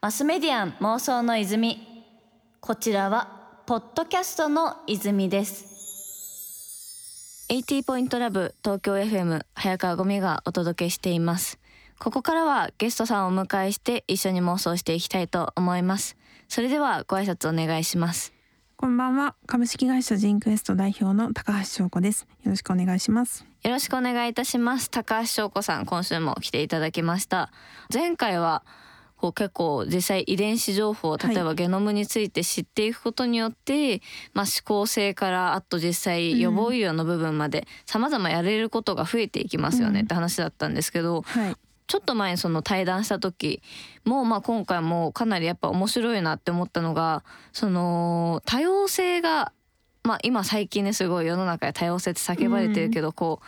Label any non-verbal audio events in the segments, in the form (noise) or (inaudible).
マスメディアン妄想の泉。こちらはポッドキャストの泉です。80ポイントラブ東京 FM 早川ゴミがお届けしています。ここからはゲストさんをお迎えして一緒に妄想していきたいと思います。それではご挨拶お願いします。こんばんは。株式会社ジンクエスト代表の高橋翔子です。よろしくお願いします。よろしくお願いいたします。高橋翔子さん今週も来ていただきました。前回はこう結構実際遺伝子情報例えばゲノムについて知っていくことによって、はい、まあ、思考性からあと実際予防医療の部分まで様々やれることが増えていきますよねって話だったんですけど、うんはい、ちょっと前にその対談した時もまあ今回もかなりやっぱ面白いなって思ったのがその多様性がまあ今最近ねすごい世の中で多様性って叫ばれてるけど、うん、こう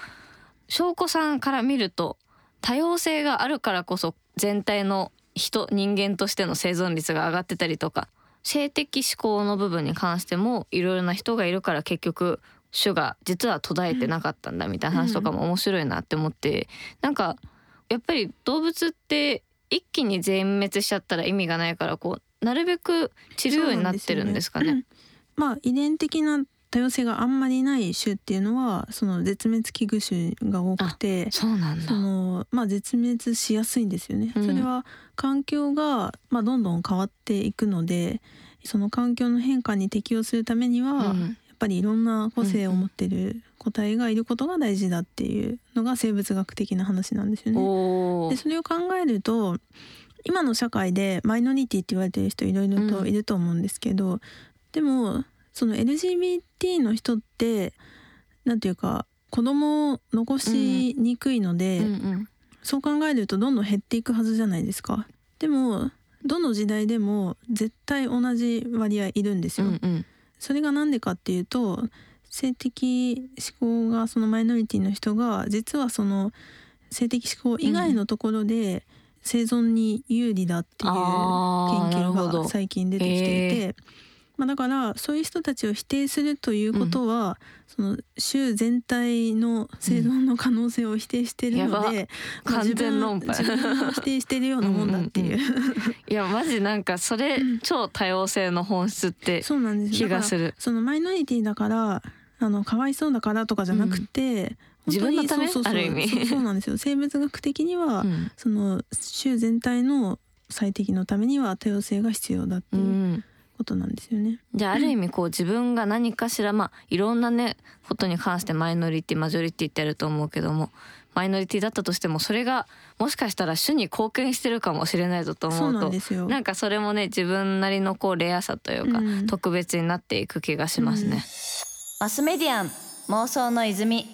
翔子さんから見ると多様性があるからこそ全体の人人間としての生存率が上がってたりとか性的思考の部分に関してもいろいろな人がいるから結局種が実は途絶えてなかったんだみたいな話とかも面白いなって思って、うん、なんかやっぱり動物って一気に全滅しちゃったら意味がないからこうなるべく散るようになってるんですかね。ね。まあ遺伝的な多様性があんまりない種っていうのはその絶滅危惧種が多くてそうなんだ。その、まあ、絶滅しやすいんですよね。うん、それは環境が、まあ、どんどん変わっていくのでその環境の変化に適応するためには、うん、やっぱりいろんな個性を持ってる個体がいることが大事だっていうのが生物学的な話なんですよね。でそれを考えると今の社会でマイノリティって言われてる人いろいろといると思うんですけど、うん、でもその LGBT の人ってなんていうか子供を残しにくいので、うんうんうん、そう考えるとどんどん減っていくはずじゃないですか。でもどの時代でも絶対同じ割合いるんですよ。うんうん、それが何でかっていうと性的思考がそのマイノリティの人が実はその性的思考以外のところで生存に有利だっていう研究が最近出てきていて。まあ、だからそういう人たちを否定するということは、うん、その州全体の生存の可能性を否定してるので、うん、完全論破。自分を否定してるようなもんだっていう。いやマジなんかそれ、超多様性の本質って気がする。そのマイノリティだからあのかわいそうだからとかじゃなくて、自分のため？そうそうそう。そうなんですよ。生物学的には、うん、その州全体の最適のためには多様性が必要だっていうことなんですよね。じゃあある意味こう自分が何かしらまあいろんなねことに関してマイノリティマジョリティってあると思うけどもマイノリティだったとしてもそれがもしかしたら種に貢献してるかもしれないぞと思うとなんかそれもね自分なりのこうレアさというか、うん、特別になっていく気がしますね。うん、マスメディアン妄想の泉。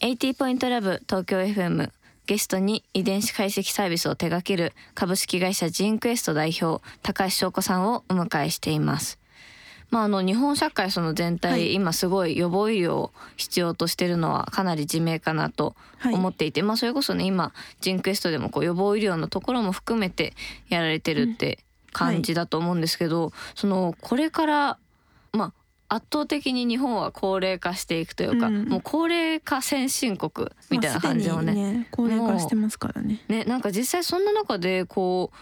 80ポイントラブ東京 FM ゲストに遺伝子解析サービスを手掛ける株式会社ジーンクエスト代表高橋翔子さんをお迎えしています。まあ、あの日本社会その全体、はい、今すごい予防医療を必要としてるのはかなり自明かなと思っていて、はい、まあそれこそね今ジンクエストでもこう予防医療のところも含めてやられてるって感じだと思うんですけど、うんはい、そのこれからまあ圧倒的に日本は高齢化していくというか、うん、もう高齢化先進国みたいな感じをね。ね、高齢化してますからね。ねなんか実際そんな中でこう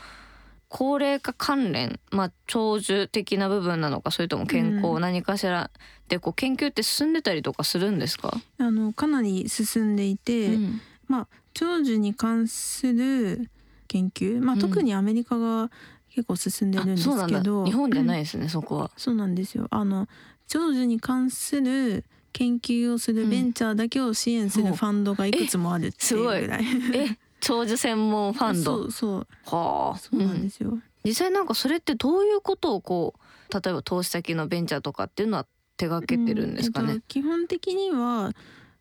高齢化関連、まあ、長寿的な部分なのかそれとも健康、何かしらでこう研究って進んでたりとかするんですか？あのかなり進んでいて、うん、まあ、長寿に関する研究、まあ、特にアメリカが結構進んでるんですけど、うん、日本じゃないですね、そこは。そうなんですよ。あの長寿に関する研究をするベンチャーだけを支援するファンドがいくつもあるっていうぐらい。え長寿専門ファンド？そうそう。はあ。そうなんですよ、うん、実際なんかそれってどういうことをこう例えば投資先のベンチャーとかっていうのは手掛けてるんですかね？うんえっと、基本的には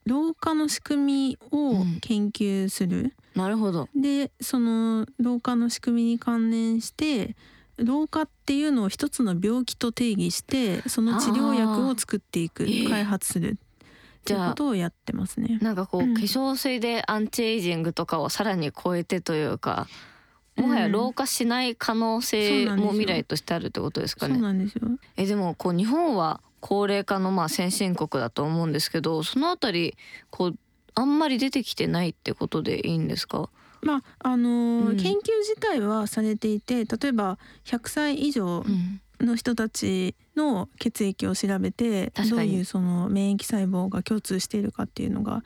老化の仕組みを研究する。うん、なるほど。でその老化の仕組みに関連して老化っていうのを一つの病気と定義してその治療薬を作っていく開発するっていうことをやってますね。なんかこう、うん、化粧水でアンチエイジングとかをさらに超えてというかもはや老化しない可能性も未来としてあるってことですかね。でえでもこう日本は高齢化のまあ先進国だと思うんですけどそのあたりこうあんまり出てきてないってことでいいんですか？まああのーうん。研究自体はされていて例えば100歳以上うん。の人たちの血液を調べて確かに。どういうその免疫細胞が共通しているかっていうのが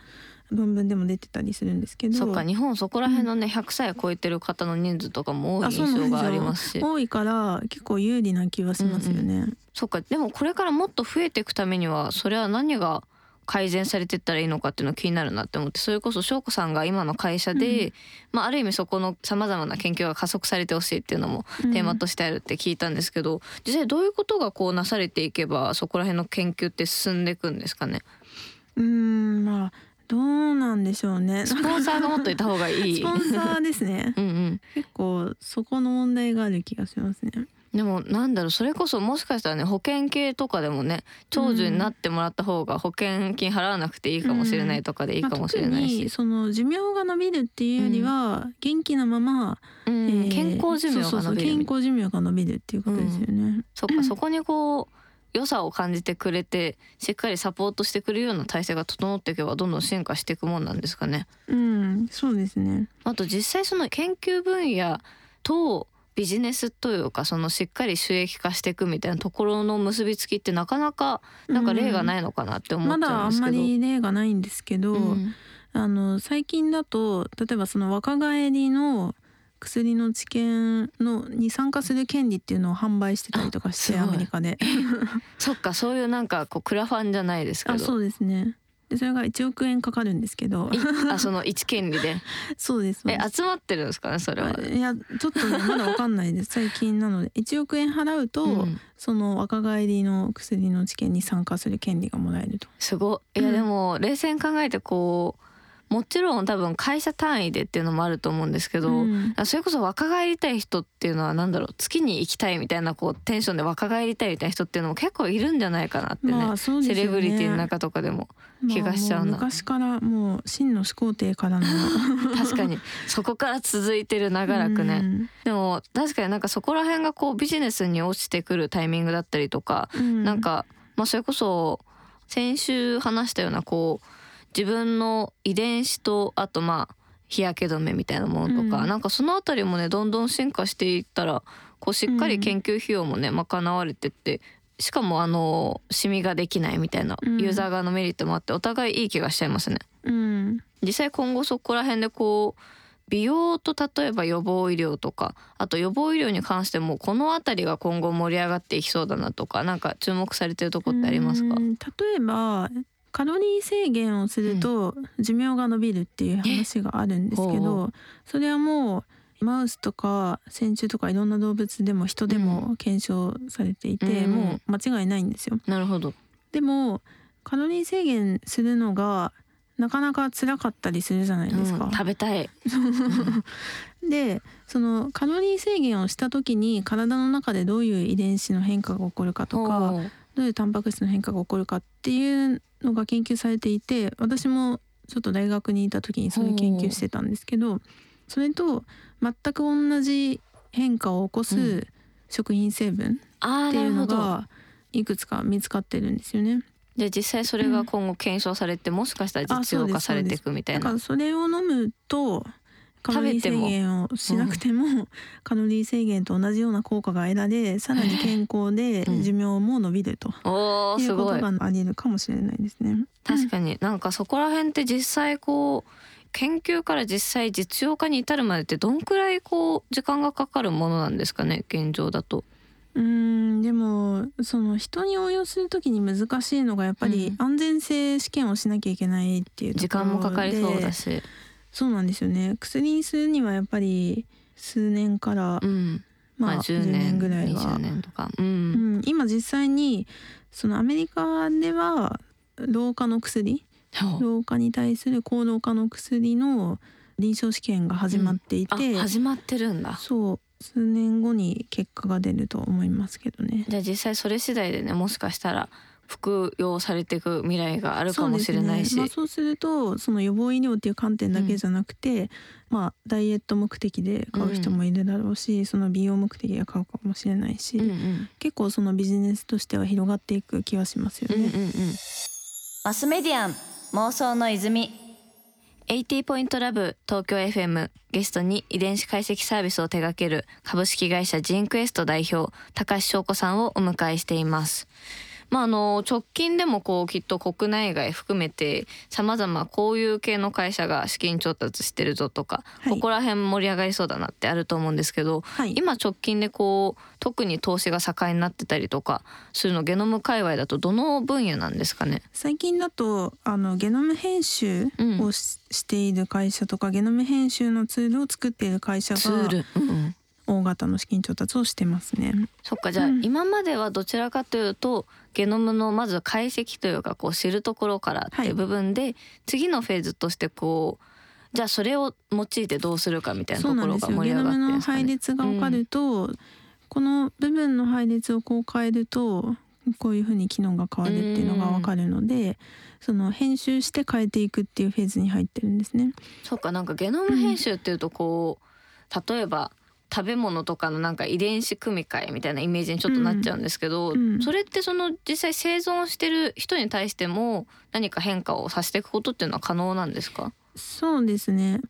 論文でも出てたりするんですけどそっか日本そこら辺のね100歳を超えてる方の人数とかも多い印象がありますし。多いから結構有利な気はしますよね。そっかでもこれからもっと増えていくためにはそれは何が改善されていったらいいのかっていうの気になるなって思ってそれこそ翔子さんが今の会社で、うんまあ、ある意味そこのさまざまな研究が加速されてほしいっていうのもテーマとしてあるって聞いたんですけど、実際どういうことがこうなされていけばそこら辺の研究って進んでいくんですかね？うーんまあどうなんでしょうね。スポンサーがもっといた方がいいスポンサーですね。うんうん結構そこの問題がある気がしますね。でもなんだろうそれこそもしかしたらね保険系とかでもね長寿になってもらった方が保険金払わなくていいかもしれないとかでいいかもしれないまあ、特しに、その寿命が伸びるっていうよりは、元気なまま、うんえー健康寿命が伸びる健康寿命が伸びるっていうことですよね。そっかそこにこう良さを感じてくれてしっかりサポートしてくれるような体制が整っていけばどんどん進化していくもんなんですかね。うん、そうですね。あと実際その研究分野とビジネスというかそのしっかり収益化していくみたいなところの結びつきってなかなかなんか例がないのかなって思まっちゃだあんまうんですけど。り例がないんですけど、うん。あの最近だと例えばその若返りの薬の治験のに参加する権利っていうのを販売してたりとかしてアメリカで。(laughs) そっかそういうなんかこうクラファンじゃないですけど。あそうですね。でそれが1億円かかるんですけど。いあその一権利で？(laughs) そうですえ集まってるんですかねそれは？いやちょっとねまだわかんないです最近なので。1億円払うと、うん。その若返りの薬の治験に参加する権利がもらえると。すごいいやでも冷静に考えてこうもちろん多分会社単位でっていうのもあると思うんですけど、うん。それこそ若返りたい人っていうのはなんだろう月に行きたいみたいなこうテンションで若返りたいみたいな人っていうのも結構いるんじゃないかなってね、まあね。セレブリティの中とかでも気がしちゃうな。まあも昔からもう真の始皇帝からの。(laughs) 確かにそこから続いてる長らくね、うん。でも確かになんかそこら辺がこうビジネスに落ちてくるタイミングだったりとか、うんなんか、まあ、それこそ先週話したようなこう自分の遺伝子とあとまあ日焼け止めみたいなものとか、うん。なんかそのあたりもねどんどん進化していったらこうしっかり研究費用もね賄われてってしかもあのシミができないみたいなうん。ユーザー側のメリットもあってお互いいい気がしちゃいますね。うん。実際今後そこら辺でこう美容と例えば予防医療とかあと予防医療に関してもこの辺りが今後盛り上がっていきそうだなとかなんか注目されてるとこってありますか？うん。例えばカロリー制限をすると寿命が伸びるっていう話があるんですけどそれはもうマウスとか線虫とかいろんな動物でも人でも検証されていて、うんもう間違いないんですよ。なるほど。でもカロリー制限するのがなかなか辛かったりするじゃないですか。うん食べたい。(laughs) でそのカロリー制限をした時に体の中でどういう遺伝子の変化が起こるかとかどういうタンパク質の変化が起こるかっていうのが研究されていて私もちょっと大学にいた時にそういう研究してたんですけどそれと全く同じ変化を起こうす食品成分っていうの。がいくつか見つかってるんですよね。じゃあ実際それが今後検証されて、もしかしたら実用化されていくみたいな。だからそれを飲むとカロリー制限をしなくてもカロリー制限と同じような効果が得られさらに健康でうん寿命も伸びるとおーすごい。いうことがあり得るかもしれないですね。確かになんかそこら辺って実際こう研究から実際実用化に至るまでってどんくらいこう時間がかかるものなんですかね現状だと。うーんでもその人に応用するときに難しいのがやっぱりうん安全性試験をしなきゃいけないっていうと時ころ間もかかりそうだでし。そうなんですよね薬にするにはやっぱり数年から、うん。まあまあ10 10年年ぐらいは20年とか。う。うんん、今実際にそのアメリカでは老化の薬老化に対する高老化の薬の臨床試験が始まっていあて、始まってるんだ。そう数年後に結果が出ると思いますけどね。じゃあ実際それ次第でねもしかしたら服用されていく未来があるかもしれないし。そうですねまあ、そうするとその予防医療っていう観点だけじゃなくて、まあダイエット目的で買う人もいるだろうし、その美容目的で買うかもしれないし、うんうん結構そのビジネスとしては広がっていく気はしますよね。うんうんうん。マスメディアン妄想の泉80ポイントラブ東京 FM ゲストに遺伝子解析サービスを手掛ける株式会社ジンクエスト代表高橋翔子さんをお迎えしていますまあ、あの直近でもこうきっと国内外含めてさまざまこういう系の会社が資金調達してるぞとか、はい、ここら辺盛り上がりそうだなってあると思うんですけど、はい、今直近でこう特に投資が盛んになってたりとかするのゲノム界隈だとどの分野なんですかね？最近だとあのゲノム編集をしうん、している会社とかゲノム編集のツールを作っている会社が、うん大型の資金調達をしてますね。そっかじゃあ、今まではどちらかというとゲノムのまず解析というかこう知るところからっていう部分で、はい、次のフェーズとしてこうじゃあそれを用いてどうするかみたいなところが盛り上がってるんですか、ね、ゲノムの配列が分かると、うん、この部分の配列をこう変えるとこういうふうに機能が変わるっていうのが分かるので、その編集して変えていくっていうフェーズに入ってるんですね。そっかなんかゲノム編集っていうとこう、うん、例えば食べ物とかのなんか遺伝子組み換えみたいなイメージにちょっとなっちゃうんですけど、うん、それってその実際生存してる人に対しても何か変化をさせていくことっていうのは可能なんですか？そうですね。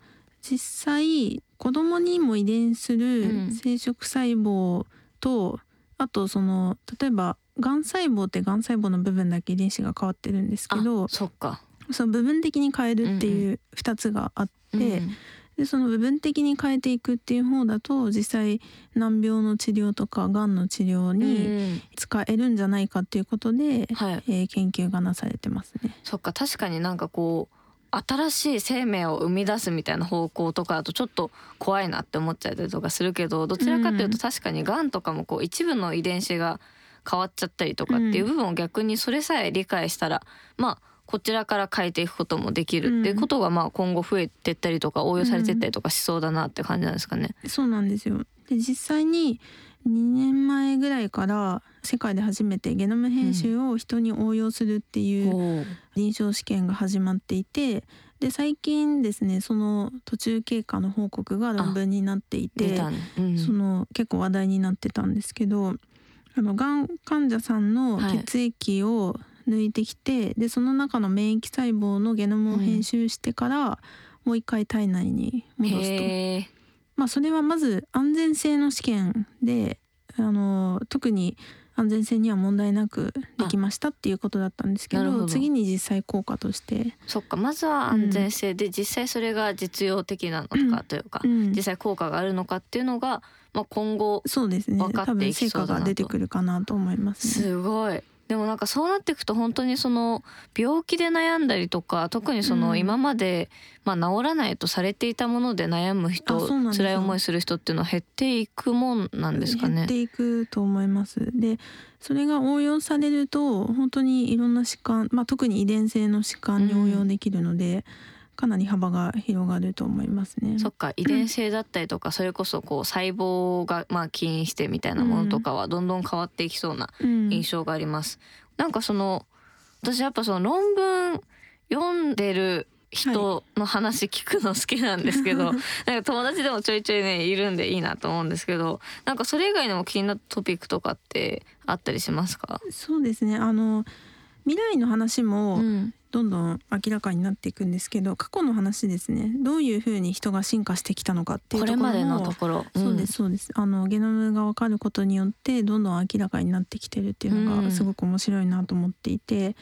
実際子供にも遺伝する生殖細胞と、うん、あとその例えばがん細胞ってがん細胞の部分だけ遺伝子が変わってるんですけどそっか。その部分的に変えるっていう2つがあって、うんうんでその部分的に変えていくっていう方だと実際難病の治療とかがんの治療に使えるんじゃないかっていうことで、はい、えー、研究がなされてますね。そっか確かになんかこう新しい生命を生み出すみたいな方向とかだとちょっと怖いなって思っちゃったりとかするけどどちらかというと確かにがんとかもこう一部の遺伝子が変わっちゃったりとかっていう部分を逆にそれさえ理解したらまあこちらから変えていくこともできる。っていうことがまあ今後増えてったりとか応用されてったりとかしそうだなって感じなんですかね。うん、そうなんですよ。で実際に2年前ぐらいから世界で初めてゲノム編集を人に応用するっていう臨床試験が始まっていてで最近ですねその途中経過の報告が論文になっていて、うん、その結構話題になってたんですけどあのがん患者さんの血液を、はい抜いてきてでその中の免疫細胞のゲノムを編集してから、うん、もう一回体内に戻すと。まあ、それはまず安全性の試験であの特に安全性には問題なくできましたっていうことだったんですけど次に実際効果として。そっかまずは安全性で、実際それが実用的なのかというか、うん、実際効果があるのかっていうのが、まあ、今後そうですね。多分成果が出てくるかなと思います、ね、すごいでもなんかそうなっていくと本当にその病気で悩んだりとか特にその今まで、まあ、治らないとされていたもので悩む人辛い思いする人っていうのは減っていくもんなんですかね？減っていくと思います。でそれが応用されると本当にいろんな疾患、まあ、特に遺伝性の疾患に応用できるので。うんかなり幅が広がると思いますね。そっか遺伝性だったりとか、それこそこう細胞がまあ起因してみたいなものとかはどんどん変わっていきそうな印象があります。うん、なんかその私やっぱその論文読んでる人の話聞くの好きなんですけど、はい、なんか友達でもちょいちょいねいるんでいいなと思うんですけどなんかそれ以外でも気になったトピックとかってあったりしますか？そうですね。あの未来の話もどんどん明らかになっていくんですけど過去の話ですね。どういうふうに人が進化してきたのかっていうところこれまでのところ、うん、そうですそうです。あのゲノムが分かることによってどんどん明らかになってきてるっていうのがすごく面白いなと思っていて、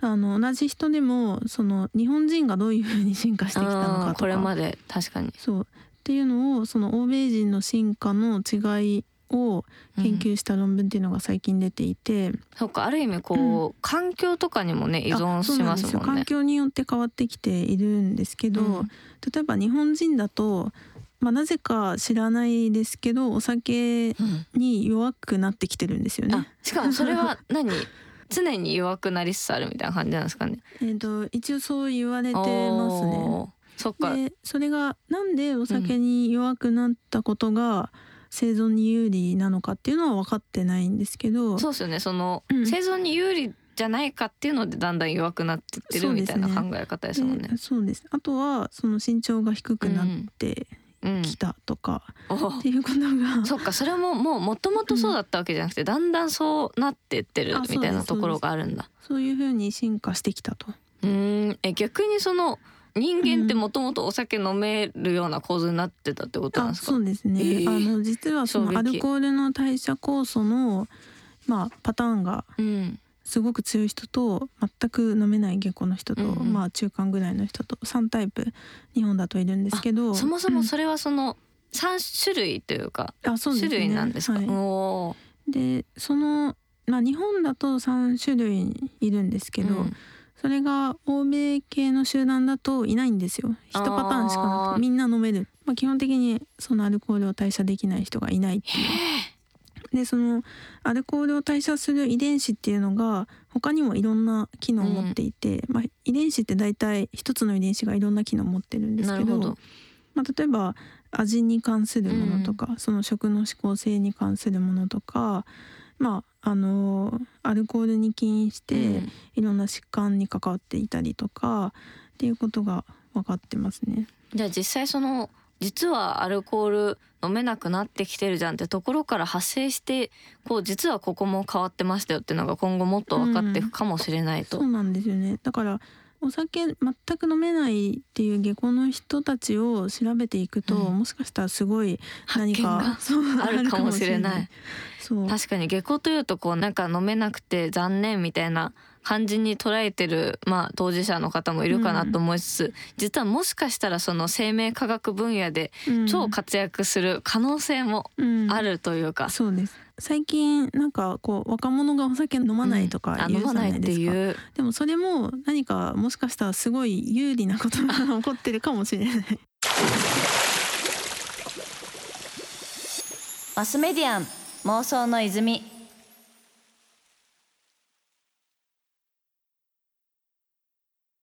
うん、あの同じ人でもその日本人がどういうふうに進化してきたのかとか。これまで確かに。そう。っていうのをその欧米人の進化の違いを研究した論文っていうのが最近出ていて、うん、そっかある意味こう、うん、環境とかにもね依存しますもんね環境によって変わってきているんですけど、うん、例えば日本人だとまあ、なぜか知らないですけどお酒に弱くなってきてるんですよね。しかもそれは何？(laughs) 常に弱くなりつつあるみたいな感じなんですかね？えっと一応そう言われてますね。そっか。でそれがなんでお酒に弱くなったことが、生存に有利なのかっていうのは分かってないんですけど。そうですよね。その、うん、生存に有利じゃないかっていうのでだんだん弱くなってってるみたいな考え方ですもんね。そうです、ね、あとはその身長が低くなってきたとか、うん、っていうことが。そっかそれももうもともとそうだったわけじゃなくて、うん、だんだんそうなってってるみたいなところがあるんだ。そういうふうに進化してきたと。うん。え逆にその人間ってもともとお酒飲めるような構図になってたってことなんですか、そうですね、えー、あの実はそのアルコールの代謝酵素のまあパターンがすごく強い人と全く飲めない下戸の人と、うんうん、まあ中間ぐらいの人と3タイプ日本だといるんですけどそもそもそれはその3種類というか、うん、種類なんですか、はい、でその、まあ、日本だと3種類いるんですけど、うんそれが欧米系の集団だといないんですよ。一パターンしかなくてみんな飲める、まあ、基本的にそのアルコールを代謝できない人がいないっていう。でそのアルコールを代謝する遺伝子っていうのが他にもいろんな機能を持っていて、うん、まあ、遺伝子って大体一つの遺伝子がいろんな機能を持ってるんですけど。まあ、例えば味に関するものとか、うん、その食の指向性に関するものとかまああのアルコールに起因していろんな疾患に関わっていたりとかっていうことが分かってますね。じゃあ実際その実はアルコール飲めなくなってきてるじゃんってところから発生してこう実はここも変わってましたよっていうのが今後もっと分かっていくかもしれないと。うん、そうなんですよねだからお酒全く飲めないっていう下校の人たちを調べていくと、うん、もしかしたらすごい何か (laughs) あるかもしれない。確かに下校というとこうなんか飲めなくて残念みたいな感じに捉えてる、まあ、当事者の方もいるかなと思いつつ、うん、実はもしかしたらその生命科学分野で超活躍する可能性もあるというか、うん、そうです最近なんかこう若者がお酒飲まないとか言うじゃないですか、う。ん、でもそれも何かもしかしたらすごい有利なことが起こってるかもしれない。マスメディアン妄想の泉